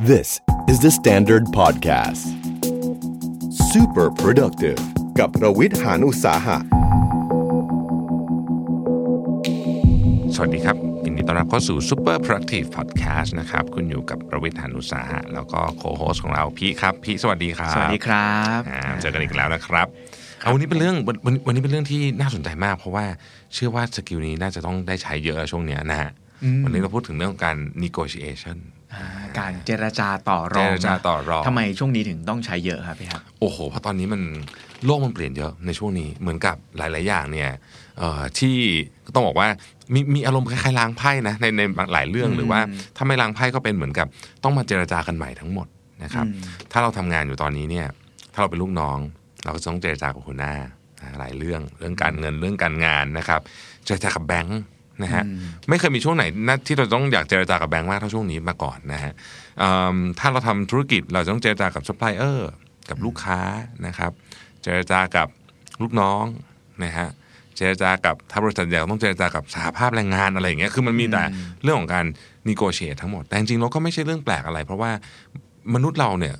This is the Standard Podcast. Super productive กับรวิทย์หานุสาหะ สวัสดีครับยินดีต้อนรับเข้าสู่ Super Productive Podcast นะครับ คุณอยู่กับประวิทยานุสาหะ แล้วก็โคโฮสของเราพี่ครับ พี่สวัสดีครับสวัสดีครับอ่าเจอกันอีกแล้วนะครับเอาวันนี้เป็นเรื่องวันวันวันนี้เป็นเรื่องที่น่าสนใจมาก เพราะว่าเชื่อว่าสกิลนี้น่าจะต้องได้ใช้เยอะช่วงเนี้ยนะฮะวันนี้เราพูดถึงเรื่องของการ negotiation อ่า การเจรจาต่อรองเจรจาต่อรองทำไมช่วงนี้ถึงต้องใช้เยอะครับพี่ครับโอ้โหเพราะตอนนี้มันโลกมันเปลี่ยนเยอะในช่วงนี้เหมือนกับหลาย ๆ อย่างเนี่ยเอ่อที่ต้องบอกว่ามีมีอารมณ์คล้ายๆล้างไพ่นะในในหลายเรื่องหรือว่าถ้าไม่ล้างไพ่ก็เป็นเหมือนกับต้องมาเจรจากันใหม่ทั้งหมดนะครับถ้าเราทำงานอยู่ตอนนี้เนี่ยถ้าเราเป็นลูกน้อง เราก็ต้องเจรจากับหัวหน้านะหลายเรื่องเรื่องการเงินเรื่องการงานนะครับ เจรจากับแบงค์ นะฮะไม่เคยมีช่วงไหนนะที่เราต้องอยากเจรจากับแบงค์มากเท่าช่วงนี้มาก่อนนะฮะเอิ่มถ้าเราทำธุรกิจเราจะต้องเจรจากับซัพพลายเออร์กับลูกค้านะครับ เจรจากับลูกน้องนะฮะเจรจากับถ้าบริษัทใหญ่ก็ต้องเจรจากับสหภาพแรงงานอะไรอย่างเงี้ยคือมันมีแต่เรื่องของการ negotiate ทั้งหมด แต่จริงๆแล้วก็ไม่ใช่เรื่องแปลกอะไร เพราะว่ามนุษย์เราเนี่ย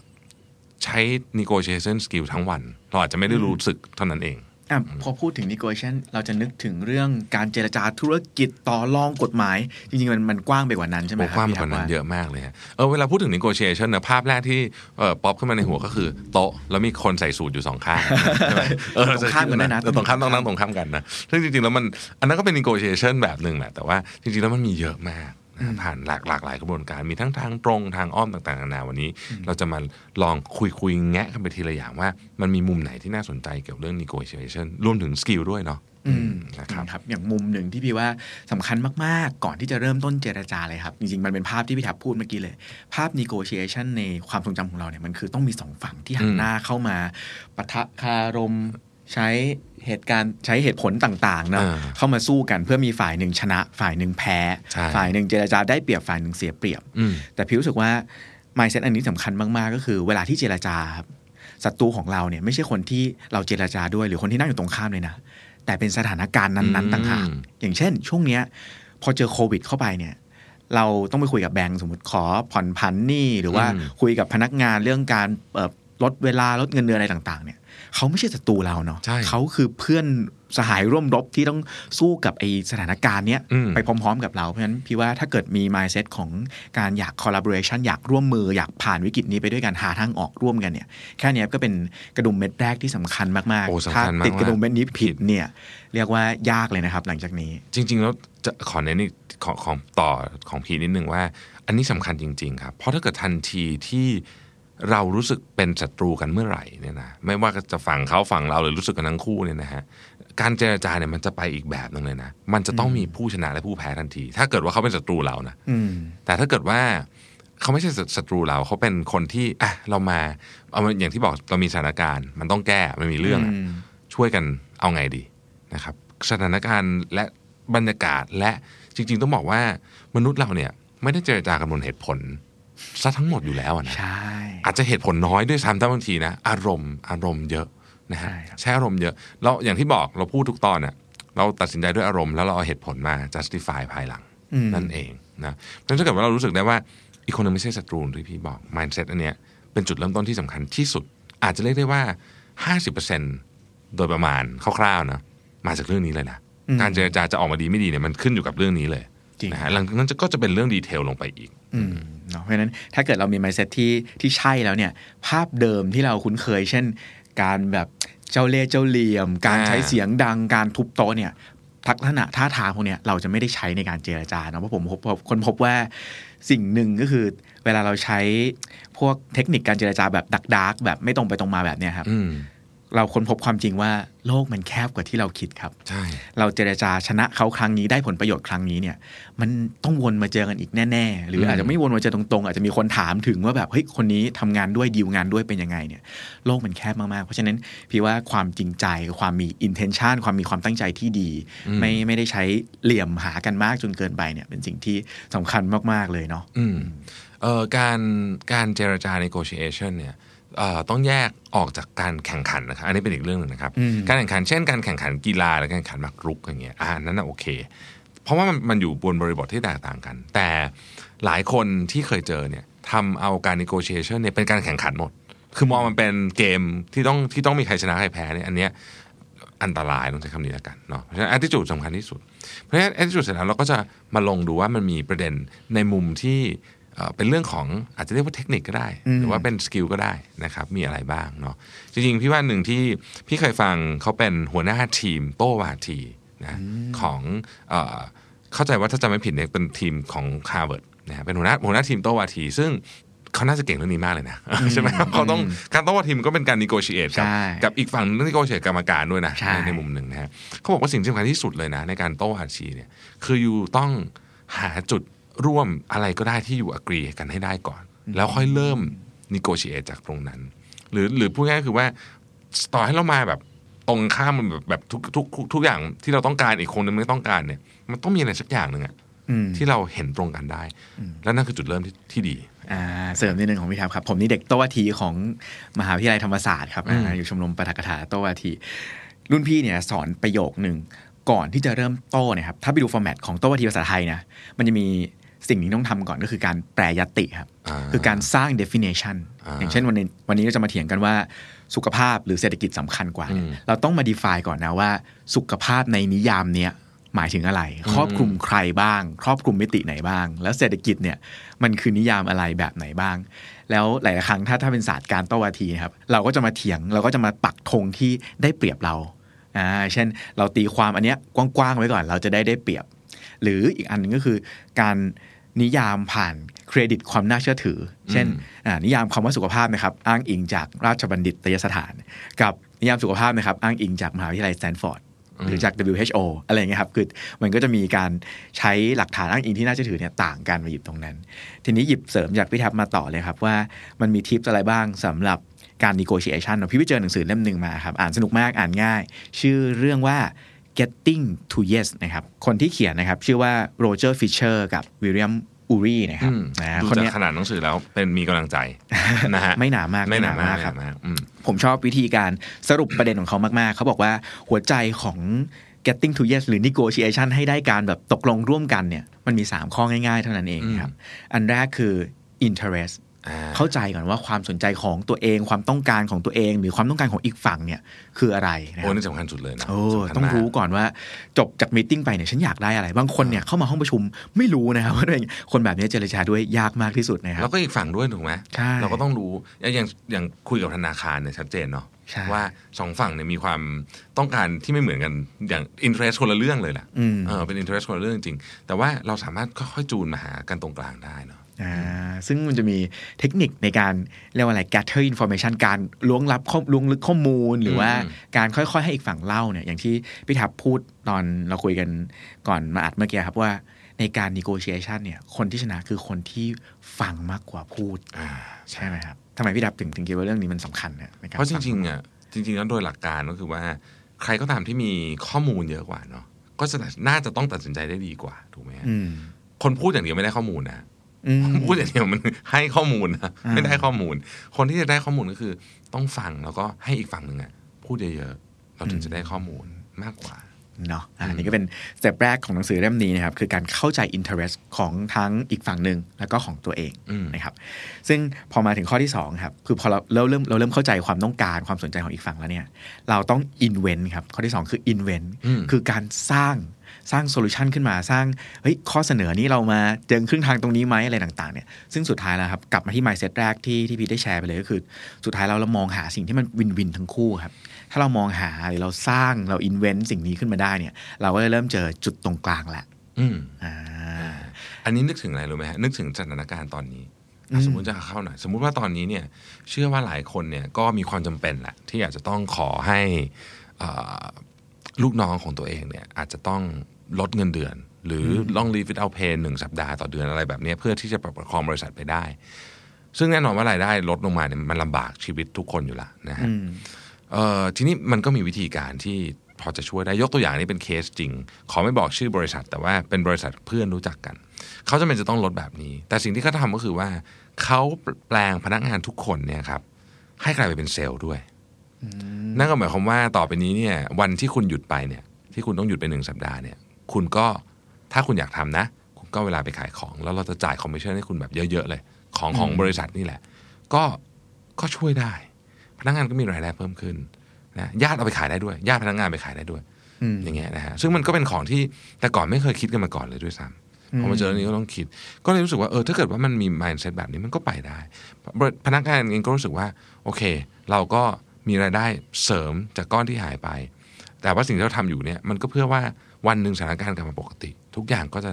ใช้ negotiation skill ทั้งวัน เราอาจจะไม่ได้รู้สึกเท่านั้นเอง อะพอพูดถึง negotiation เราจะนึกถึงเรื่องการเจรจาธุรกิจต่อรองกฎหมาย จริงๆ มันมันกว้างไปกว่านั้นใช่ไหมโอ้ครับกว้างพี่กว่านั้นครับเยอะมากเลยฮะเออเวลาพูดถึง negotiation นะภาพแรกที่เออป๊อปขึ้นมาในหัวก็คือโต๊ะแล้วมีคนใส่สูทอยู่สองข้างใช่ไหมเออตรงข้ามกันด้วยนะเออตรงข้ามต้องนั่งตรงข้ามกันนะซึ่งจริงๆแล้วมันอันนั้นก็เป็น negotiation แบบหนึ่งแหละแต่ว่าจริงๆแล้วมันมีเยอะมาก นะผ่านหลากหลากหลายกระบวนการมีทั้งทางตรงทางอ้อมต่างๆนานาวันนี้ เราจะมาลองคุยคุยๆแงะกันไปทีละอย่างว่า มันมีมุมไหนที่น่าสนใจเกี่ยวกับเรื่อง negotiation รวมถึงสกิลด้วยเนาะอืมนะครับครับอย่างมุมหนึ่งที่พี่ว่าสำคัญมาก ๆ ก่อนที่จะเริ่มต้นเจรจาเลยครับ จริง ๆ มันเป็นภาพที่พี่ทับพูดเมื่อกี้เลย ภาพ negotiation ในความทรงจำของเราเนี่ยมันคือต้องมีสองฝั่งที่หันอืมหน้าเข้ามาปะทะคารม ใช้เหตุการณ์ใช้เหตุผลต่างๆเนาะอ่าเข้ามาสู้กันเพื่อมีฝ่ายหนึ่งชนะ ฝ่ายหนึ่งแพ้ใช่ฝ่ายหนึ่งเจรจาได้เปรียบฝ่ายหนึ่งเสียเปรียบอืมแต่พี่รู้สึกว่า mindset อันนี้สำคัญมาก ๆ ก็คือ เวลาที่เจรจาครับศัตรูของเราเนี่ยไม่ใช่คนที่เราเจรจาด้วยหรือคนที่นั่งอยู่ตรงข้ามเลยนะ แต่เป็นสถานการณ์นั้นอืมๆต่างหากอย่างเช่น ช่วงเนี้ยพอเจอโควิด เข้าไปเนี่ยเราต้องไปคุยกับแบงก์สมมติขอผ่อนผันหนี้หรือว่าอืมคุยกับพนักงานเรื่องการเอ่อลดเวลาลดเงินเดือนอะไรต่าง ๆ เนี่ย เขาไม่ใช่ศัตรูเราเนาะใช่เขาคือเพื่อนสหายร่วมรบที่ต้องสู้กับไอสถานการณ์เนี้ยอืมไปพร้อม ๆ กับเรา เพราะฉะนั้นพี่ว่าถ้าเกิดมี mindset ของการอยาก collaboration อยากร่วมมืออยากผ่านวิกฤตนี้ไปด้วยกันหาทางออกร่วมกันเนี่ยแค่เนี้ยก็เป็นกระดุมเม็ดแรกที่สำคัญมากโอ้ๆสำถ้าคัญมากติดกระดุมเม็ดนี้ผิผิดดเนี่ยเรียกว่ายากเลยนะครับ หลังจากนี้ จริง ๆ แล้วจะขอเน้นอีกของของต่อของพีนิดนึงว่า อันนี้สำคัญจริง ๆ ครับ เพราะถ้าเกิดทันทีที่ เรารู้สึกเป็นศัตรูกันเมื่อไหร่เนี่ยนะไม่ว่าจะฝั่งเขาฝั่งเราหรือรู้สึกกันทั้งคู่เนี่ยนะฮะการเจรจาเนี่ยมันจะไปอีกแบบหนึงเลยนะ มันจะต้องมีผู้ชนะและผู้แพ้ทันที ถ้าเกิดว่าเขาเป็นศัตรูเรานะอืมแต่ถ้าเกิดว่าเขาไม่ใช่ศัตรูเราเขาเป็นคนที่อะเรามาเอามาอย่างที่บอกเรามีสถานการณ์ มันต้องแก้มันมีเรื่องอะอืมช่วยกันเอาไงดีนะครับ สถานการณ์และบรรยากาศและจริง ๆ ต้องบอกว่ามนุษย์เราเนี่ย ไม่ได้เจรจากันบนเหตุผล ซะทั้งหมดอยู่แล้วอะนะใช่อาจจะเหตุผลน้อยด้วยซ้ำแต่บางทีนะ อารมณ์อารมณ์เยอะนะฮะใช่ครับใช้อารมณ์เยอะเราอย่างที่บอกเราพูดทุกตอนเนี่ยเราตัดสินใจด้วยอารมณ์แล้วเราเอาเหตุผลมา justify ภายหลังอืมนั่นเองนะเพราะฉะนั้นถ้าเกิดว่าเรารู้สึกได้ว่าอีกคนนึงไม่ใช่ศัตรูที่พี่บอก mindset อันเนี้ยเป็นจุดเริ่มต้นที่สำคัญที่สุด อาจจะเรียกได้ว่า 50%โดยประมาณคร่าวๆนะมาจากเรื่องนี้เลยนะอืมการเจรจาจะออกมาดีไม่ดีเนี่ยมันขึ้นอยู่กับเรื่องนี้เลยจริงนะฮะหลังจากนั้นจะก็จะเป็นเรื่องดีเทลลงไปอีก อืม เนาะเพราะฉะนั้นถ้าเกิดเรามี mindset ที่ที่ใช่แล้วเนี่ย ภาพเดิมที่เราคุ้นเคย เช่น การแบบเจ้าเล่ห์เจ้าเหลี่ยม การอ่าใช้เสียงดังการทุบโต๊ะเนี่ยทักษณะท่าทางพวกเนี้ยเราจะไม่ได้ใช้ในการเจรจาเนาะเพราะผมพบพบคนพบว่าสิ่งหนึ่งก็คือ เวลาเราใช้พวกเทคนิคการเจรจาแบบดักดักๆแบบไม่ตรงไปตรงมาแบบเนี้ยครับอืม เราค้นพบความจริงว่าโลกมันแคบกว่าที่เราคิดครับ ใช่ เราเจรจาชนะเขาครั้งนี้ได้ผลประโยชน์ครั้งนี้เนี่ย มันต้องวนมาเจอกันอีกแน่ๆ หรืออาจจะไม่วนมาเจอตรงๆ อาจจะมีคนถามถึงว่าแบบเฮ้ยคนนี้ทำงานด้วยดีลงานด้วยเป็นยังไงเนี่ย โลกมันแคบมากๆ เพราะฉะนั้นพี่ว่าความจริงใจความมี intention ความมีความตั้งใจที่ดี ไม่ไม่ได้ใช้เหลี่ยมหากันมากจนเกินไปเนี่ย เป็นสิ่งที่สำคัญมากๆเลยเนาะอืมเอ่อการการเจรจา negotiation เนี่ยเอ่อ ต้องแยกออกจากการแข่งขันนะครับอันนี้เป็นอีกเรื่องหนึ่งนะครับอืมการแข่งขันเช่นการแข่งขันกีฬาหรือการแข่งขันหมากรุกอย่างเงี้ยอ่านั้นน่ะโอเค เพราะว่ามันมันอยู่บนบริบทที่แตกต่างกัน แต่หลายคนที่เคยเจอเนี่ยทำเอาการ negotiation เนี่ยเป็นการแข่งขันหมด คือมองมันเป็นเกมที่ต้องที่ต้องมีใครชนะใครแพ้เนี่ยอันเนี้ยอันตรายต้องใช้คำนี้แล้วกันเนาะเพราะฉะนั้น attitude สำคัญที่สุด เพราะฉะนั้น attitude เสร็จแล้วเราก็จะมาลงดูว่ามันมีประเด็นในมุมที่ เอ่อเป็นเรื่องของอาจจะเรียกว่าเทคนิคก็ได้ หรือว่าเป็นสกิลก็ได้นะครับมีอะไรบ้างเนาะจริงๆ พี่ว่าหนึ่งที่พี่เคยฟังเขาเป็นหัวหน้าทีมโต้วาทีนะของเอ่อเข้าใจว่าถ้าจำไม่ผิดเนี่ยเป็นทีมของ Harvard นะฮะเป็นหัวหน้าหัวหน้าทีมโต้วาที ซึ่งเขาน่าจะเก่งเรื่องนี้มากเลยนะใช่ไหมครับเขาต้องการโต้วาทีมก็เป็นการ negotiate กับใช่กับอีกฝั่งนึง negotiate กรรมการด้วยนะใช่ในในมุมหนึ่งนะฮะเขาบอกว่าสิ่งที่สำคัญที่สุดเลยนะ ในการโต้วาทีเนี่ยคืออยู่ต้องหาจุด ร่วมอะไรก็ได้ที่อยู่อกรีกันให้ได้ก่อน แล้วค่อยเริ่ม negotiate จากตรงนั้น หรือหรือพูดง่ายๆคือว่าต่อให้เรามาแบบตรงข้ามมันแบบแบบทุกทุกทุกทุกอย่างที่เราต้องการอีกคนนึงไม่ต้องการเนี่ย มันต้องมีอะไรสักอย่างหนึ่งอะอืมที่เราเห็นตรงกันได้ แล้วนั่นคือจุดเริ่มที่ที่ดีอ่าเสริมนิดนึงของพี่ทับครับ ผมนี่เด็กโตวาทีของมหาวิทยาลัยธรรมศาสตร์ครับอืมอ่าอยู่ชมรมปาฐกถาโตวาที รุ่นพี่เนี่ยสอนประโยคหนึ่งก่อนที่จะเริ่มโต้เนี่ยครับถ้าไปดูฟอร์แมตของโตวาทีภาษาไทยนะมันจะมี สิ่งที่ต้องทำก่อนก็คือการแปลยติครับาคือการสร้าง definition อ่าอย่างเช่นวันนี้วันนี้เราจะมาเถียงกันว่าสุขภาพหรือเศรษฐกิจสำคัญกว่าเนี่ยอืมเราต้องมา define ก่อนนะว่า สุขภาพในนิยามเนี้ยหมายถึงอะไร ครอบคลุมใครบ้าง ครอบคลุมมิติไหนบ้าง แล้วเศรษฐกิจเนี่ยมันคือนิยามอะไรแบบไหนบ้าง แล้วหลายๆครั้งถ้าถ้าเป็นศาสตร์การโต้วาทีนะครับ เราก็จะมาเถียงเราก็จะมาปักธงที่ได้เปรียบเราอ่าเช่น เราตีความอันเนี้ยกว้างๆไว้ก่อน เราจะได้ได้เปรียบ หรืออีกอันหนึ่งก็คือการ นิยามผ่านเครดิตความน่าเชื่อถือ เช่นอ่านิยามคำว่าสุขภาพนะครับอ้างอิงจากราชบัณฑิตยสถาน กับนิยามสุขภาพนะครับอ้างอิงจากมหาวิทยาลัยสแตนฟอร์ดหรือจาก WHO อะไรอย่างเงี้ยครับคือมันก็จะมีการใช้หลักฐานอ้างอิงที่น่าเชื่อถือเนี่ยต่างกันมาหยิบตรงนั้น ทีนี้หยิบเสริมจากพี่ทับมาต่อเลยครับว่ามันมีทิปอะไรบ้างสำหรับการ negotiation เนอะพี่ไปเจอหนังสือเล่มหนึ่งมาครับอ่านสนุกมากอ่านง่าย ชื่อเรื่องว่า getting to yes นะครับ คนที่เขียนนะครับ ชื่อว่าโรเจอร์ฟิชเชอร์กับวิลเลียมอูรีนะครับอืมนะดูคนจากเนี้ยขนาดหนังสือแล้วเป็นมีกำลังใจนะฮะไม่หนามากไม่หนามากไม่หนามากครับไม่หนอืมผมชอบวิธีการสรุปประเด็นของเขามาก ๆ เขาบอกว่าหัวใจของ getting to yes หรือ negotiation ให้ได้การแบบตกลงร่วมกันเนี่ยมันมี 3 ข้อง่าย ๆ เท่านั้นเองครับ อันแรกคือ interest อ่า เข้าใจก่อนว่าความสนใจของตัวเอง ความต้องการของตัวเอง หรือความต้องการของอีกฝั่งเนี่ยคืออะไรนะคโอ้รับนี่สำคัญสุดเลยนะโอ้สำคัญต้องมากรู้ก่อนว่าจบจากมีตติ้งไปเนี่ยฉันอยากได้อะไร บางคนเนี่ยเข้ามาห้องประชุมไม่รู้นะครับว่าตัวเองคนแบบนี้เจรจาด้วยยากมากที่สุดนะครัแล้วบก็อีกฝั่งด้วยถูกไหมใช่เราก็ต้องรู้อย่างอย่างอย่างคุยกับธนาคารเนี่ยชัดเจนเนาะใช่ว่าสองฝั่งเนี่ยมีความต้องการที่ไม่เหมือนกันอย่างอินเทรสคนละเรื่องเลยแหละอืมเออเป็นอินเทรสคนละเรื่องจริงๆแต่ว่าเราสามารถค่อยๆจูนมาหากันตรงกลางได้เนาะอ่า ซึ่งมันจะมีเทคนิคในการเรียกว่าอะไร gather information การล้วงลับข้อล้วงลึกข้อมูล หรือว่าอืมการค่อยๆ ให้อีกฝั่งเล่าเนี่ยอย่างที่พี่ทับพูดตอนเราคุยกันก่อนมาอัดเมื่อกี้ครับว่าในการ negotiation เนี่ย คนที่ชนะคือคนที่ฟังมากกว่าพูดอ่าใช่ไหมครับทำไมพี่ทับถึงถึงคิดว่าเรื่องนี้มันสำคัญนะในการเพราะจฟัริงๆอะจริงๆแล้วโดยหลักการก็คือว่า ใครก็ตามที่มีข้อมูลเยอะกว่าเนาะก็จะน่าจะต้องตัดสินใจได้ดีกว่าถูกไหมฮะอืมคนพูดอย่างเดียวไม่ได้ข้อมูลนะอืม พูดอย่างเดียวมันให้ข้อมูลนะอ่าไม่ได้ข้อมูล คนที่จะได้ข้อมูลก็คือ ต้องฟังแล้วก็ให้อีกฝั่งหนึ่งอะพูดเยอะๆเราถึงจะได้ข้อมูลมากกว่าเนาะอะอันนี้ก็เป็นสเต็ปแรกของหนังสือเล่มนี้นะครับ คือการเข้าใจ interest ของทั้งอีกฝั่งหนึ่งแล้วก็ของตัวเองอืมนะครับ ซึ่งพอมาถึงข้อที่2ครับ คือพอเราเราเริ่มเราเริ่มเข้าใจความต้องการความสนใจของอีกฝั่งแล้วเนี่ย เราต้อง invent ครับ ข้อที่ 2 คือ invent อืมคือการสร้างสร้าง solution ขึ้นมาสร้างเฮ้ยข้อเสนอนี้เรามาเจอครึ่งทางตรงนี้ไหมอะไรต่างๆเนี่ยซึ่งสุดท้ายแล้วครับกลับมาที่ mindset แรกที่ที่พีทได้แชร์ไปเลยก็คือ สุดท้ายเราเรามองหาสิ่งที่มัน win-win ทั้งคู่ครับถ้าเรามองหาหรือเราสร้างเรา invent สิ่งนี้ขึ้นมาได้เนี่ย เราก็จะเริ่มเจอจุดตรงกลางแหละอืมอ่าอันนี้นึกถึงอะไรรู้ไหมฮะนึกถึงสถานการณ์ตอนนี้อืมสมมุติจะเข้าหน่อย สมมุติว่าตอนนี้เนี่ย เชื่อว่าหลายคนเนี่ยก็มีความจำเป็นแหละที่อาจจะต้องขอให้อ่า ลูกน้องของตัวเองเนี่ยอาจจะต้องลดเงินเดือน หรือลอง leave without pay หนึ่งสัปดาห์ต่อเดือนอะไรแบบเนี้ยเพื่อที่จะประคองบริษัทไปได้ ซึ่งแน่นอนว่ารายได้ลดลงมาเนี่ยมันลำบากชีวิตทุกคนอยู่และนะฮะอืมเอ่อทีนี้มันก็มีวิธีการที่พอจะช่วยได้ยกตัวอย่างนี้เป็นเคสจริง ขอไม่บอกชื่อบริษัท แต่ว่าเป็นบริษัทเพื่อนรู้จักกัน เขาจะเป็นจะต้องลดแบบนี้ แต่สิ่งที่เขาทำก็คือว่า เขาแปลงพนักงานทุกคนเนี่ยครับให้กลายไปเป็นเซลล์ด้วย นั่นก็หมายความว่าต่อไปนี้เนี่ย วันที่คุณหยุดไปเนี่ย ที่คุณต้องหยุดไปหนึ่งสัปดาห์เนี่ย คุณก็ถ้าคุณอยากทำนะ คุณก็เวลาไปขายของ แล้วเราจะจ่ายคอมมิชชั่นให้คุณแบบเยอะๆเลย ของของบริษัทนี่แหละ ก็ก็ช่วยได้ พนักงานก็มีรายได้เพิ่มขึ้นนะญาติเอาไปขายได้ด้วยญาติพนักงานไปขายได้ด้วยอืมอย่างเงี้ยนะฮะซึ่งมันก็เป็นของที่แต่ก่อนไม่เคยคิดกันมาก่อนเลยด้วยซ้ำพอมาเจอเรื่องนี้ก็ต้องคิด ก็เลยรู้สึกว่าเออถ้าเกิดว่ามันมี mindset แบบนี้มันก็ไปได้ พนักงานเองก็รู้สึกว่า โอเค เราก็ มีรายได้เสริมจากก้อนที่หายไป แต่ว่าสิ่งที่เราทำอยู่เนี่ยมันก็เพื่อว่าวันหนึ่งสถานการณ์กลับมาปกติ ทุกอย่างก็จะ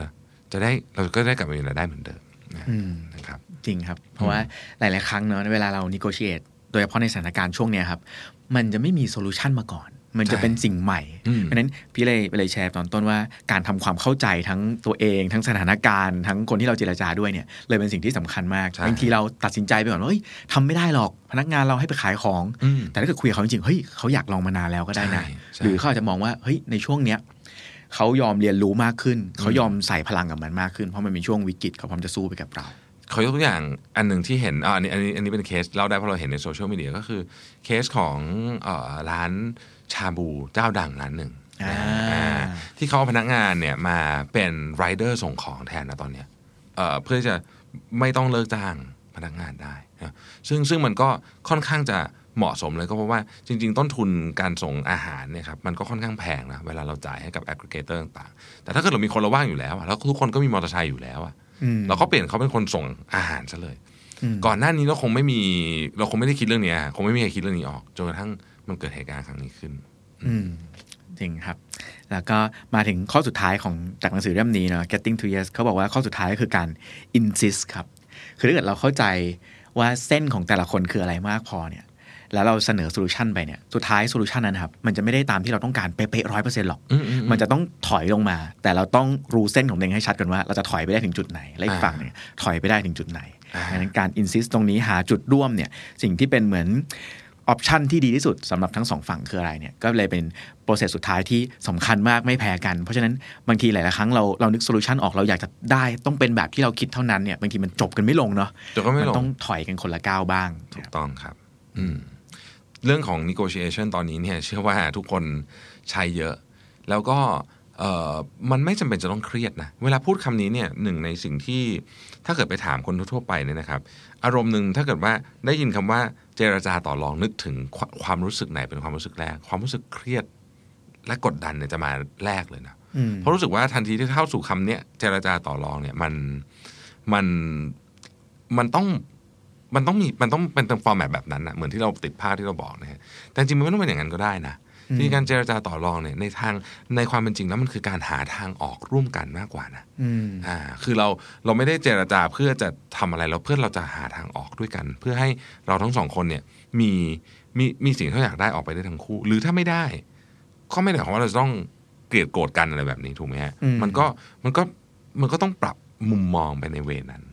จะได้เราก็ได้กลับมามีรายได้เหมือนเดิมนะอืมนะครับจริงครับ เพราะว่าหลาย ๆ ครั้งเนอะเวลาเรา negotiate โดยเฉพาะในสถานการณ์ช่วงเนี้ยครับ มันจะไม่มีโซลูชันมาก่อน มันจะใช่เป็นสิ่งใหม่อืมเพราะฉะนั้นพี่เลยเลยแชร์ตอนต้นว่าการทำความเข้าใจทั้งตัวเอง ทั้งสถานการณ์ ทั้งคนที่เราเจรจาด้วยเนี่ยเลยเป็นสิ่งที่สำคัญมากใช่บางทีเราตัดสินใจไปก่อนว่าเฮ้ยทำไม่ได้หรอกพนักงานเราให้ไปขายของอืมแต่ถ้าเกิดคุยกับเขาจริงๆเฮ้ยเขาอยากลองมานานแล้วก็ได้นะใช่ใช่หรือเขาอาจจะมองว่าเฮ้ยในช่วงเนี้ยเขายอมเรียนรู้มากขึ้น เขายอมใส่พลังกับมันมากขึ้น เพราะมันเป็นช่วงวิกฤตเขาพร้อมจะสู้ไปกับเราขอยกตัวอย่างอันหนึ่งที่เห็นอ่าอันนี้อันนี้อันนี้เป็นเคสเล่าได้เพราะเราเห็นในโซเชียลมีเดียก็คือเคสของเอ่อร้าน ชาบูเจ้าดังร้านหนึ่งอ่าอ่าที่เขาเอาพนักงานเนี่ยมาเป็นไรเดอร์ส่งของแทนนะตอนเนี้ยเอ่อเพื่อจะไม่ต้องเลิกจ้างพนักงานได้นะซึ่งซึ่งมันก็ค่อนข้างจะเหมาะสมเลยก็เพราะว่าจริง ๆ ต้นทุนการส่งอาหารเนี่ยครับมันก็ค่อนข้างแพงนะเวลาเราจ่ายให้กับแอ g ก e เกเตอร์ต่างๆ แต่ถ้าเกิดเรามีคนเราว่างอยู่แล้วอะแล้วทุกคนก็มีมอเตอร์ไซค์อยู่แล้วอะอืมเราก็เปลี่ยนเขาเป็นคนส่งอาหารซะเลยอืมก่อนหน้านี้เราคงไม่มีเราคงไม่ได้คิดเรื่องเนี้ยคงไม่มีใครคิดเรื่องนี้ออกจนกระทั่ง มันเกิดเหตุการณ์ครั้งนี้ขึ้น อืมจริงครับ แล้วก็มาถึงข้อสุดท้ายของจากหนังสือเล่มนี้เนาะ getting to yes เขาบอกว่าข้อสุดท้ายก็คือการ insist ครับ คือถ้าเกิดเราเข้าใจว่าเส้นของแต่ละคนคืออะไรมากพอเนี่ย แล้วเราเสนอ solution ไปเนี่ย สุดท้าย solution นั้นนะครับ มันจะไม่ได้ตามที่เราต้องการเป๊ะร้อยเปอร์เซ็นต์หรอกอืมอืมอืมมันจะต้องถอยลงมา แต่เราต้องรู้เส้นของตัวเองให้ชัดกันว่า เราจะถอยไปได้ถึงจุดไหน และอีกอ่าฝั่งเนี่ยถอยไปได้ถึงจุดไหนอ่าดังนั้นการ insist ตรงนี้หาจุดร่วมเนี่ย สิ่งที่เป็นเหมือน option ที่ดีที่สุดสำหรับทั้งสองฝั่งคืออะไรเนี่ยก็เลยเป็น process สุดท้ายที่สำคัญมากไม่แพ้กัน เพราะฉะนั้นบางทีหลายๆครั้งเราเรานึก solution ออกเราอยากจะได้ต้องเป็นแบบที่เราคิดเท่านั้นเนี่ยบางทีมันจบกันไม่ลงเนาะจบกันไม่ลงนต้องถอยกันคนละก้าวบ้าง ถูกต้องครับ อืมเรื่องของ negotiation ตอนนี้เนี่ยเชื่อว่าทุกคนใช้เยอะ แล้วก็เอ่อมันไม่จำเป็นจะต้องเครียดนะ เวลาพูดคำนี้เนี่ยหนึ่งในสิ่งที่ถ้าเกิดไปถามคนทั่วๆไปเนี่ยนะครับ อารมณ์หนึ่งถ้าเกิดว่าได้ยินคำว่า เจรจาต่อรองนึกถึงควความรู้สึกไหนเป็นความรู้สึกแรก ความรู้สึกเครียดและกดดันเนี่ยจะมาแรกเลยนะอืมเพราะรู้สึกว่าทันทีที่เข้าสู่คำเนี้ยเจรจาต่อรองเนี่ยมันมันมันต้องมันต้องมีมันต้องเป็นฟอร์แมตแบบนั้นนะเหมือนที่เราติดภาพที่เราบอกนะฮะแต่จริงๆมันไม่ต้องเป็นอย่างนั้นก็ได้นะ ที่การเจรจาต่อรองเนี่ยในทางในความเป็นจริงแล้วมันคือการหาทางออกร่วมกันมากกว่านะอืมอ่าคือเราเราไม่ได้เจรจาเพื่อจะทำอะไรเราเพื่อเราจะหาทางออกด้วยกัน เพื่อให้เราทั้งสองคนเนี่ยมีมีมีสิ่งที่เราอยากได้ออกไปได้ทั้งคู่ หรือถ้าไม่ได้ ก็ไม่ได้หมายความว่าเราจะต้องเกลียดโกรธกันอะไรแบบนี้ถูกไหมฮะอืมมันก็มันก็มันก็ต้องปรับมุมมองไปในเวนั้น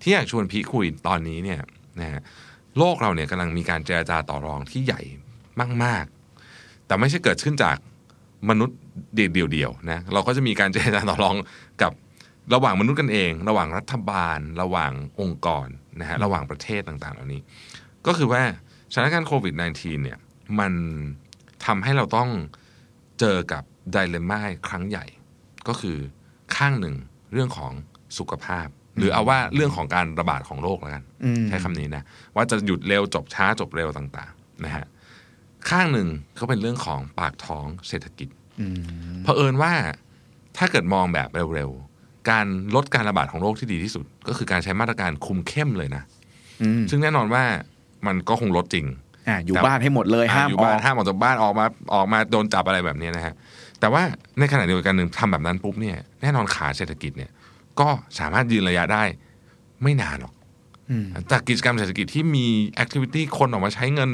ที่อยากชวนพี่คุยตอนนี้เนี่ยนะฮะโลกเราเนี่ยกำลังมีการเจรจาต่อรองที่ใหญ่มากๆ แต่ไม่ใช่เกิดขึ้นจากมนุษย์เดียวๆนะเราก็จะมีการเจรจาต่อรองกับระหว่างมนุษย์กันเอง ระหว่างรัฐบาล ระหว่างองค์กรนะฮะระหว่างประเทศต่างๆ เหล่านี้ ก็คือว่าสถานการณ์โควิด -19 เนี่ยมันทำให้เราต้องเจอกับไดเลม่าครั้งใหญ่ ก็คือข้างหนึ่งเรื่องของสุขภาพ หรือเอาว่าเรื่องของการระบาดของโรคแล้วกันอืมใช้คำนี้นะ ว่าจะหยุดเร็วจบช้าจบเร็วต่าง ๆ นะฮะ ข้างหนึ่งก็เป็นเรื่องของปากท้องเศรษฐกิจอืมเผอิญว่าถ้าเกิดมองแบบเร็วๆ การลดการระบาดของโรคที่ดีที่สุด ก็คือการใช้มาตรการคุมเข้มเลยนะอืมซึ่งแน่นอนว่ามันก็คงลดจริงอะอยู่แต่บ้านให้หมดเลยห้ามอยู่อบ้าอนกห้ามออกจากบ้านออกมาออกมาโดนจับอะไรแบบนี้นะฮะแต่ว่าในขณะเดียวกันหนึ่งทำแบบนั้นปุ๊บเนี่ยแน่นอนขาเศรษฐกิจเนี่ย ก็สามารถยืนระยะได้ไม่นานหรอกอืม จากกิจกรรมเศรษฐกิจที่มีแอคทิวิตี้คนออกมาใช้เงิน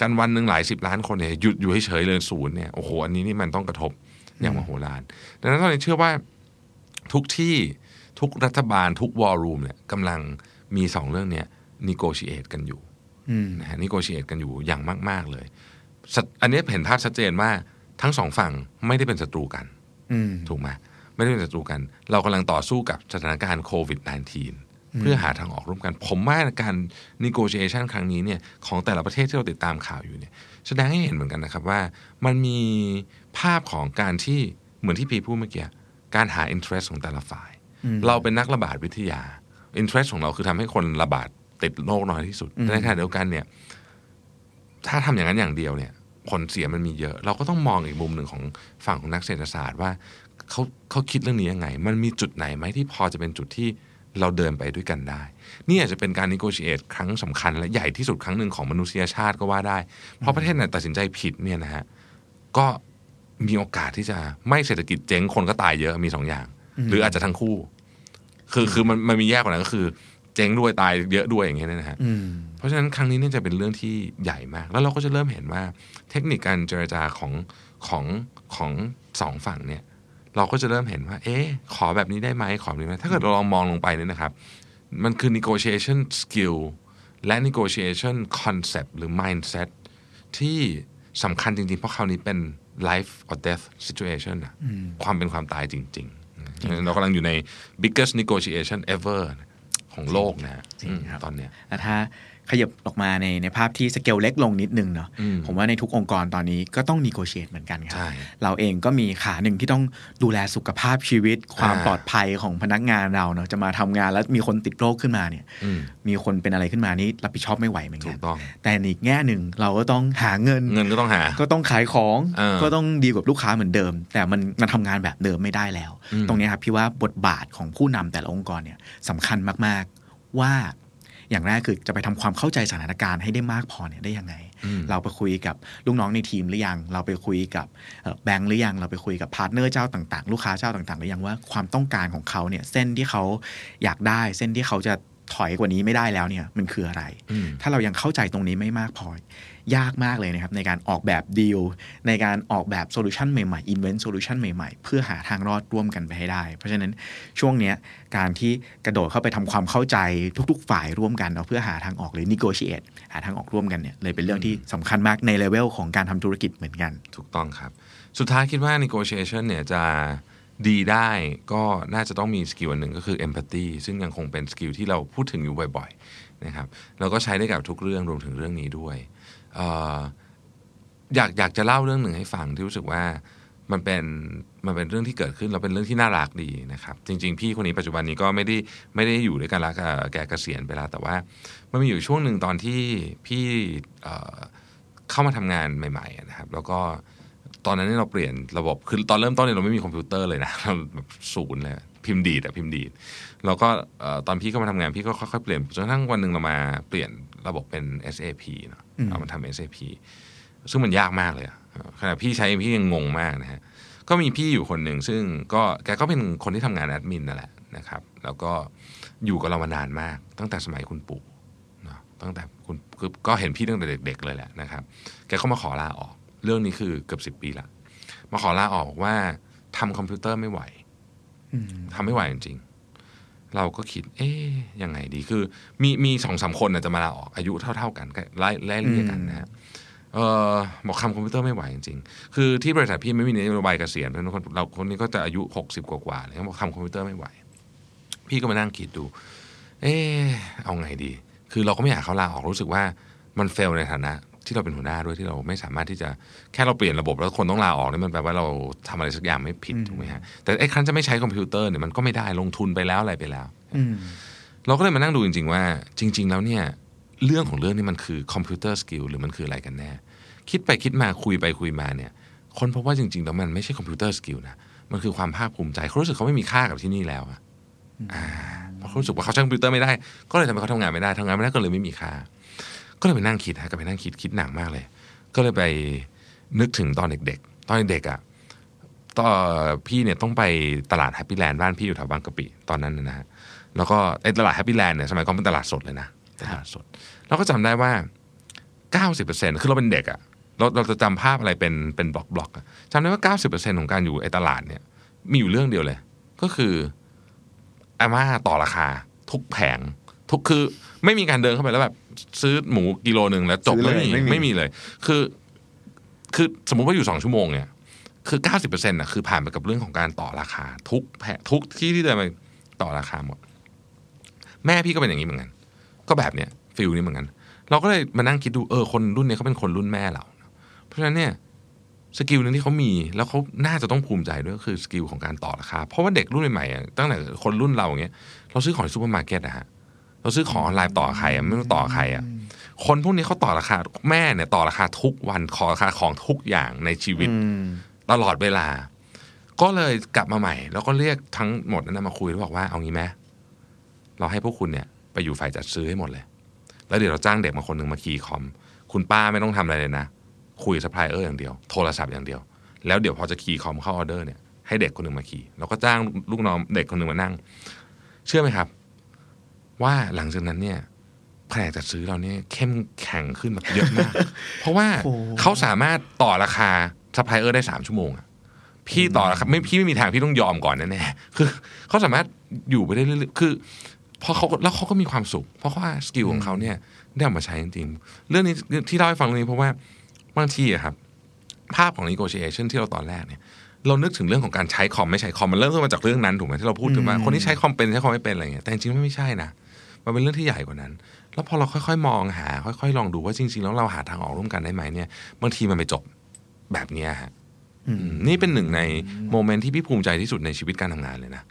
กันวันหนึ่งหลายสิบล้านคนเนี่ยหยุดอยู่เฉยๆเลยศูนย์เนี่ยโอ้โหอันนี้นี่มันต้องกระทบอย่างมโหฬารดังนั้นตอนนี้เชื่อว่าทุกที่ทุกรัฐบาลทุกวอลลุ่มเนี่ยกำลังมีสองเรื่องเนี่ยนิโกชิเอตกันอยู่อืมนะฮะนิโกชิเอตกันอยู่อย่างมาก ๆเลยสัตอันนี้เห็นภาพชัดเจนว่าทั้งสองฝั่งไม่ได้เป็นศัตรูกันอืมถูกไหมไม่ได้เป็นศัตรูกัน เรากำลังต่อสู้กับสถานการณ์โควิด -19 เพื่อหาทางออกร่วมกัน ผมว่าการ negotiation ครั้งนี้เนี่ยของแต่ละประเทศที่เราติดตามข่าวอยู่เนี่ยแสดงให้เห็นเหมือนกันนะครับว่ามันมีภาพของการที่เหมือนที่พีพูดเมื่อกี้การหา interest ของแต่ละฝ่ายอืมเราเป็นนักระบาดวิทยา interest ของเราคือทำให้คนระบาดติดโรคน้อยที่สุดอืมแต่ในขณะเดียวกันเนี่ยถ้าทำอย่างนั้นอย่างเดียวเนี่ยผลเสียมันมีเยอะ เราก็ต้องมองอีกมุมหนึ่งของฝั่งของนักเศรษฐศาสตร์ว่าเขาเขาคิดเรื่องนี้ยังไง มันมีจุดไหนไหมที่พอจะเป็นจุดที่ เราเดินไปด้วยกันได้ นี่อาจจะเป็นการนิโกชิเอตครั้งสำคัญ และใหญ่ที่สุดครั้งหนึ่งของมนุษยชาติก็ว่าได้ เพราะประเทศไหนตัดสินใจผิดเนี่ยนะฮะก็มีโอกาสที่จะไม่เศรษฐกิจเจ๊งคนก็ตายเยอะมีสองอย่าง หรืออาจจะทั้งคู่ คือคือมันมันมีแยกกว่านั้นก็คือ เจ๊งด้วยตายเยอะด้วยอย่างเงี้ยนะฮะอืมเพราะฉะนั้นครั้งนี้เนี่ยจะเป็นเรื่องที่ใหญ่มาก แล้วเราก็จะเริ่มเห็นว่า เทคนิคการเจรจาของของของสองฝั่งเนี่ย เราก็จะเริ่มเห็นว่า เอ๊ะ ขอแบบนี้ได้ไหมขอแบบนี้ไหมถ้าเกิดเราลองมองลงไปเนี่ยนะครับ มันคือ negotiation skill และ negotiation concept หรือ mindset ที่สำคัญจริง ๆ เพราะคราวนี้เป็น life or death situation อะความเป็นความตายจริง ๆ เรากำลังอยู่ใน biggest negotiation ever ของโลกนะฮะจริงครับตอนเนี้ยแล้วถ้า ขยับออกมาในในภาพที่สเกลเล็กลงนิดนึงเนาะอืมผมว่าในทุกองค์กรตอนนี้ก็ต้องนีโกเชตเหมือนกันครัใช่เราเองก็มีขาหนึ่งที่ต้องดูแลสุขภาพชีวิต ความอ่าปลอดภัยของพนักงานเราเนาะจะมาทำงานแล้วมีคนติดโรคขึ้นมาเนี่ยอืมมีคนเป็นอะไรขึ้นมานี่รับผิดชอบไม่ไหวเหมือนกันถูกต้องแต่ในอีกแง่หนึ่งเราก็ต้องหาเงินเงินก็ต้องหา ก็ต้องขายของเออก็ต้องดีกับลูกค้าเหมือนเดิม แต่มันมันทำงานแบบเดิมไม่ได้แล้วอืมตรงเนี้ยครับพี่ว่าบทบาทของผู้นำแต่ละองค์กรเนี่ยสำคัญมาก ๆว่า อย่างแรกคือจะไปทำความเข้าใจสถานการณ์ให้ได้มากพอเนี่ยได้ยังไงอืมเราไปคุยกับลูกน้องในทีมหรือยัง เราไปคุยกับเอ่อแบงค์หรือยัง เราไปคุยกับ partner เจ้าต่างๆ ลูกค้าเจ้าต่างๆหรือยังว่าความต้องการของเขาเนี่ยเส้นที่เขาอยากได้ เส้นที่เขาจะ ถอยกว่านี้ไม่ได้แล้วเนี่ยมันคืออะไรอืมถ้าเรายังเข้าใจตรงนี้ไม่มากพอยากมากเลยนะครับ ในการออกแบบดีลในการออกแบบ solution ใหม่ๆ invent solution ใหม่ๆ เพื่อหาทางรอดร่วมกันไปให้ได้ เพราะฉะนั้นช่วงเนี้ยการที่กระโดดเข้าไปทำความเข้าใจทุก ๆ ฝ่ายร่วมกันเนาะเพื่อหาทางออกหรือ negotiate หาทางออกร่วมกันเนี่ยเลยเป็นเรื่องที่สำคัญมากในเลเวลของการทำธุรกิจเหมือนกัน ถูกต้องครับ สุดท้ายคิดว่า negotiation เนี่ยจะ ดีได้ก็น่าจะต้องมี skill อันหนึ่งก็คือ empathy ซึ่งยังคงเป็น skill ที่เราพูดถึงอยู่บ่อยๆนะครับแล้วก็ใช้ได้กับทุกเรื่องรวมถึงเรื่องนี้ด้วยออยากอยากจะเล่าเรื่องหนึ่งให้ฟังที่รู้สึกว่ามันเป็นมันเป็นเรื่องที่เกิดขึ้นแล้วเป็นเรื่องที่น่ารักดีนะครับ จริง ๆ พี่คนนี้ปัจจุบันนี้ก็ไม่ได้ไม่ได้อยู่ด้วยกันแล้วกับแกเกษียณไปแล้วแต่ว่ามันมีอยู่ช่วงหนึ่งตอนที่พี่เข้ามาทำงานใหม่ ๆ นะครับ แล้วก็ ตอนนั้นเนี่ยเราเปลี่ยนระบบคือตอนเริ่มต้นเนี่ยเราไม่มีคอมพิวเตอร์เลยนะเราแบบศูนย์เลยพิมพ์ดีดอะพิมพ์ดีดแล้วก็เอ่อตอนพี่เข้ามาทำงานพี่ก็ค่อยๆเปลี่ยนจนกระทั่งวันหนึ่งเรามาเปลี่ยนระบบเป็น SAP เนอะอืมเอามาทำ SAP ซึ่งมันยากมากเลยอะขณะพี่ใช้พี่ยังงงมากนะฮะก็มีพี่อยู่คนหนึ่งซึ่งก็แกก็เป็นคนที่ทำงานแอดมินนั่นแหละนะครับ แล้วก็อยู่กับเรามานานมาก ตั้งแต่สมัยคุณปู่เนอะตั้งแต่คุณคือก็เห็นพี่ตั้งแต่เด็ก ๆ เลยแหละนะครับ แกก็มาขอลาออก เรื่องนี้คือเกือบสิบปีละมาขอลาออกบอกว่าทำคอมพิวเตอร์ไม่ไหวอืมทำไม่ไหวจริงๆ เราก็คิด เอ๊ยยังไงดีคือ มีมีสองสามคนน่ะจะมาลาออกอายุเท่า ๆ กันก็ไล่ไล่เรียกกันนะฮะเออบอกทำคอมพิวเตอร์ไม่ไหวจริงๆ คือที่บริษัทพี่ไม่มีนโยบายเกษียณเพราะฉะนั้นคนเราคนนี้ก็จะอายุหกสิบกว่าๆเลยเขาบอกทำคอมพิวเตอร์ไม่ไหว พี่ก็มานั่งคิดดู เอ๊ะเอาไงดี คือเราก็ไม่อยากให้เขาลาออกรู้สึกว่ามัน fail ในฐานะ ที่เราเป็นหัวหน้าด้วยที่เราไม่สามารถที่จะแค่เราเปลี่ยนระบบแล้วคนต้องลาออกนี่มันแปลว่าเราทำอะไรสักอย่างไม่ผิดถูกไหมฮะแต่ไอ้ครั้นจะไม่ใช้คอมพิวเตอร์เนี่ยมันก็ไม่ได้ลงทุนไปแล้วอะไรไปแล้วอืมเราก็เลยมานั่งดูจริง ๆ ว่า จริง ๆ แล้วเนี่ยเรื่องของเรื่องนี่มันคือ computer skill หรือมันคืออะไรกันแน่ คิดไปคิดมาคุยไปคุยมาเนี่ย ค้นพบว่าจริง ๆ แล้วมันไม่ใช่ computer skill นะมันคือความภาคภูมิใจเขารู้สึกเขาไม่มีค่ากับที่นี่แล้วอะอ่าเพราะเขารู้สึกว่าเขาใช้คอมพิวเตอร์ไม่ได้ ก็เลยทำให้เขาทำงานไม่ได้ทำงานไม่ได้ก็เลยไม่มีค่า ก็เลยไปนั่งคิดฮะก็ไปนั่งคิดคิดหนักมากเลย ก็เลยไปนึกถึงตอนเด็ก ๆ ตอนเด็กๆอะตอนพี่เนี่ยต้องไปตลาดแฮปปี้แลนด์บ้านพี่อยู่แถวบางกะปิตอนนั้นนะฮะแล้วก็ไอ้ตลาดแฮปปี้แลนด์เนี่ยสมัยก่อนเป็นตลาดสดเลยนะตลาดสดเราก็จำได้ว่า 90%คือเราเป็นเด็กอะเราเราจะจำภาพอะไรเป็นเป็น block block อะจำได้ว่า 90%ของการอยู่ไอ้ตลาดเนี่ย มีอยู่เรื่องเดียวเลย ก็คืออาม่าต่อราคา ทุกแผงทุกคือไม่มีการเดินเข้าไปแล้วแบบ ซื้อหมูกิโลหนึ่งแล้วจบซื้อเลยไม่มีไม่มีไม่มีเลย คือ คือสมมุติว่าอยู่สองชั่วโมงเนี่ยคือเก้าสิบเปอร์เซ็นต์ะคือผ่านไปกับเรื่องของการต่อราคา ทุกแผงทุกที่ที่เดินไปต่อราคาหมด แม่พี่ก็เป็นอย่างนี้เหมือนกัน ก็แบบเนี้ยฟิลนี้เหมือนกัน เราก็เลยมานั่งคิดดูเออคนรุ่นเนี้ยเขาเป็นคนรุ่นแม่เรา เพราะฉะนั้นเนี่ย skill หนึ่งที่เขามีแล้วเขาน่าจะต้องภูมิใจด้วยก็คือ skill ของการต่อราคา เพราะว่าเด็กรุ่นใหม่ๆอะตั้งแต่คนรุ่นเราอย่างเงี้ยเราซื้อของในซูเปอร์มาร์เก็ตนะฮะ เราเราซื้อของออนไลน์ต่อใครอะไม่ต้องต่อใครอะคนพวกนี้เขาต่อราคาแม่เนี่ยต่อราคาทุกวันต่อราคาของทุกอย่างในชีวิตอืมตลอดเวลา ก็เลยกลับมาใหม่ แล้วก็เรียกทั้งหมดนั้นมาคุยแล้วบอกว่าเอางี้ไหมเราให้พวกคุณเนี่ย ไปอยู่ฝ่ายจัดซื้อให้หมดเลย แล้วเดี๋ยวเราจ้างเด็กมาคนหนึ่งมา key คอม คุณป้าไม่ต้องทำอะไรเลยนะ คุยกับซัพพลายเออร์อย่างเดียว โทรศัพท์อย่างเดียว แล้วเดี๋ยวพอจะ key คอมเข้าออเดอร์เนี่ยให้เด็กคนหนึ่งมา key แล้วก็จ้างลูกน้องเด็กคนหนึ่งมานั่ง เชื่อไหมครับ ว่าหลังจากนั้นเนี่ยแผนกจัดซื้อเราเนี่ยเข้มแข็งขึ้นแบบเยอะมาก เพราะว่าโอ้เขาสามารถต่อราคาซัพพลายเออร์ได้สามชั่วโมงอะพี่ต่อราคาไม่พี่ไม่มีทางพี่ต้องยอมก่อนแน่ๆคือเขาสามารถอยู่ไปได้เรื่อยๆคือพอเขาแล้วเขาก็มีความสุข เพราะว่าสกิลของเขาเนี่ยได้เอามาใช้จริงๆเรื่องนี้ที่เล่าให้ฟังเรื่องนี้เพราะว่าบางทีอะครับ ภาพของ negotiation ที่เราตอนแรกเนี่ย เรานึกถึงเรื่องของการใช้คอมไม่ใช้คอมมันเริ่มต้นมาจากเรื่องนั้นถูกไหมที่เราพูดถึงว่าคนที่ใช้คอมเป็นใช้คอมไม่เป็นอะไรเงี้ยแต่จริงๆมันไม่ใช่นะ มันเป็นเรื่องที่ใหญ่กว่านั้น แล้วพอเราค่อยๆ มองหา ค่อยๆ ลองดูว่าจริง ๆ แล้วเราหาทางออกร่วมกันได้ไหมเนี่ยบางทีมันไปจบแบบเนี้ยฮะอืมอืมนี่เป็นหนึ่งในโมเมนต์ที่พี่ภูมิใจที่สุดในชีวิตการทำงานเลยนะ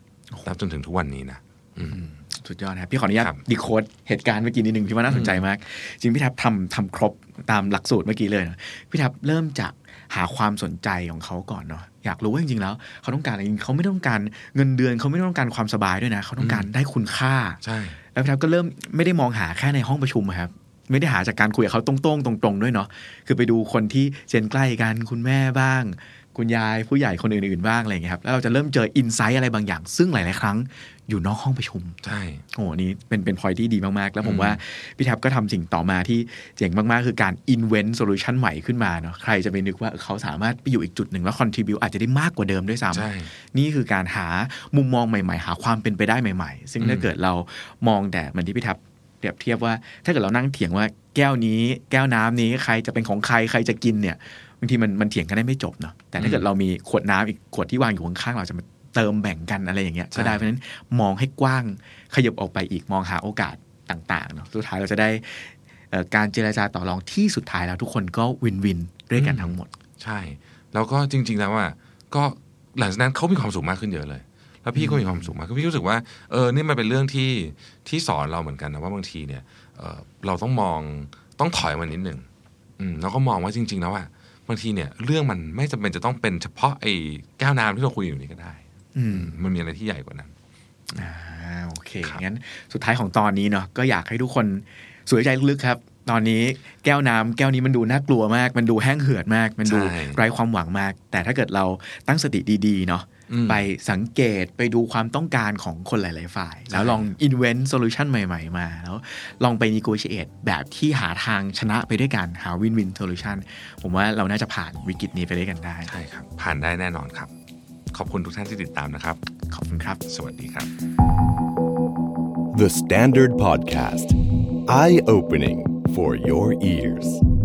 นับจนถึงทุกวันนี้นะอืม สุดยอดนะครับพี่ขออนุญาตครับดีโคดเหตุการณ์เมื่อกี้นิดนึงพี่ว่าน่าสนใจมาก จริงพี่แท็บทำทำครบตามหลักสูตรเมื่อกี้เลยนะพี่แท็บเริ่มจากหาความสนใจของเขาก่อนเนาะอยากรู้ว่าจริงๆแล้ว เขาต้องการอะไรจริงๆเขาไม่ต้องการเงินเดือนเขาไม่ต้องการความสบายด้วยนะ เขาต้องการได้คุณค่าใช่แล้วพี่แท็บก็เริ่มไม่ได้มองหาแค่ในห้องประชุมอะครับไม่ได้หาจากการคุยกับเขาตรงๆตรงๆด้วยเนาะคือไปดูคนที่เจนใกล้กันคุณแม่บ้าง คุณยายผู้ใหญ่คนอื่นๆบ้างอะไรอย่างเงี้ยครับแล้วเราจะเริ่มเจออินไซต์อะไรบางอย่าง ซึ่งหลายๆครั้งอยู่นอกห้องประชุมใช่โอ้โหอันนี้เป็นเป็นพอยที่ดีมาก ๆ แล้วผมอืมว่า พี่แท็บก็ทำสิ่งต่อมาที่เจ๋งมากๆ คือการ invent solution ใหม่ขึ้นมาเนาะใครจะไปนึกว่าเขาสามารถไปอยู่อีกจุดหนึ่งแล้ว contribute อาจจะได้มากกว่าเดิมด้วยซ้ใช่ำนี่คือการหามุมมองใหม่ ๆ หาความเป็นไปได้ใหม่ ๆ ซึ่งถ้าอืมเกิดเรามองแต่เหมือนที่พี่แท็บ เปรียบเทียบว่า ถ้าเกิดเรานั่งเถียงว่าแก้วนี้ แก้วน้ำนี้ใครจะเป็นของใครใครจะกินเนี่ยบางทีมันมันเถียงกันได้ไม่จบเนาะแต่ถ้าเกิดเรามีขวดน้ำอีกขวดที่วางอยู่ข้างๆเราจะมาเติมแบ่งกันอะไรอย่างเงี้ยก็ได้เพราะฉะนั้นมองให้กว้างขยับออกไปอีกมองหาโอกาสต่างๆเนาะสุดท้ายเราจะได้เอ่อการเจรจาต่อรองที่สุดท้ายแล้วทุกคนก็วินวินด้วยกันทั้งหมด ใช่ แล้วก็จริง ๆ แล้วอะก็หลังจากนั้นเขามีความสุขมากขึ้นเยอะเลย แล้วพี่ก็มีความสุขมากขึ้นพี่รู้สึกว่าเออนี่มันเป็นเรื่องที่ที่สอนเราเหมือนกันนะว่าบางทีเนี่ยเออเราต้องมองต้องถอยมานิดหนึ่งอืมแล้วก็มองว่าจริง ๆ แล้วอะบางทีเนี่ย เรื่องมันไม่จำเป็นจะต้องเป็นเฉพาะไอ้แก้วน้ำที่เราคุยอยู่นี้ก็ได้ อืมมันมีอะไรที่ใหญ่กว่านั้นอ่าโอเคครับงั้นสุดท้ายของตอนนี้เนาะก็อยากให้ทุกคนสวยใจลึกๆครับ ตอนนี้แก้วน้ำแก้วนี้มันดูน่ากลัวมาก มันดูแห้งเหือดมาก มันดูใช่ไร้ความหวังมาก แต่ถ้าเกิดเราตั้งสติดีๆเนาะอืม ไปสังเกตไปดูความต้องการของคนหลาย ๆ ฝ่าย แล้วลอง invent solution ใหม่ ๆ มา แล้ว ลองไป negotiate แบบที่หาทางชนะไปด้วยกัน หา win-win solution ผมว่าเราน่าจะผ่านวิกฤตนี้ไปด้วยกันได้ใช่ครับ ผ่านได้แน่นอนครับ ขอบคุณทุกท่านที่ติดตามนะครับ ขอบคุณครับ สวัสดีครับ The Standard Podcast. Eye opening for your ears.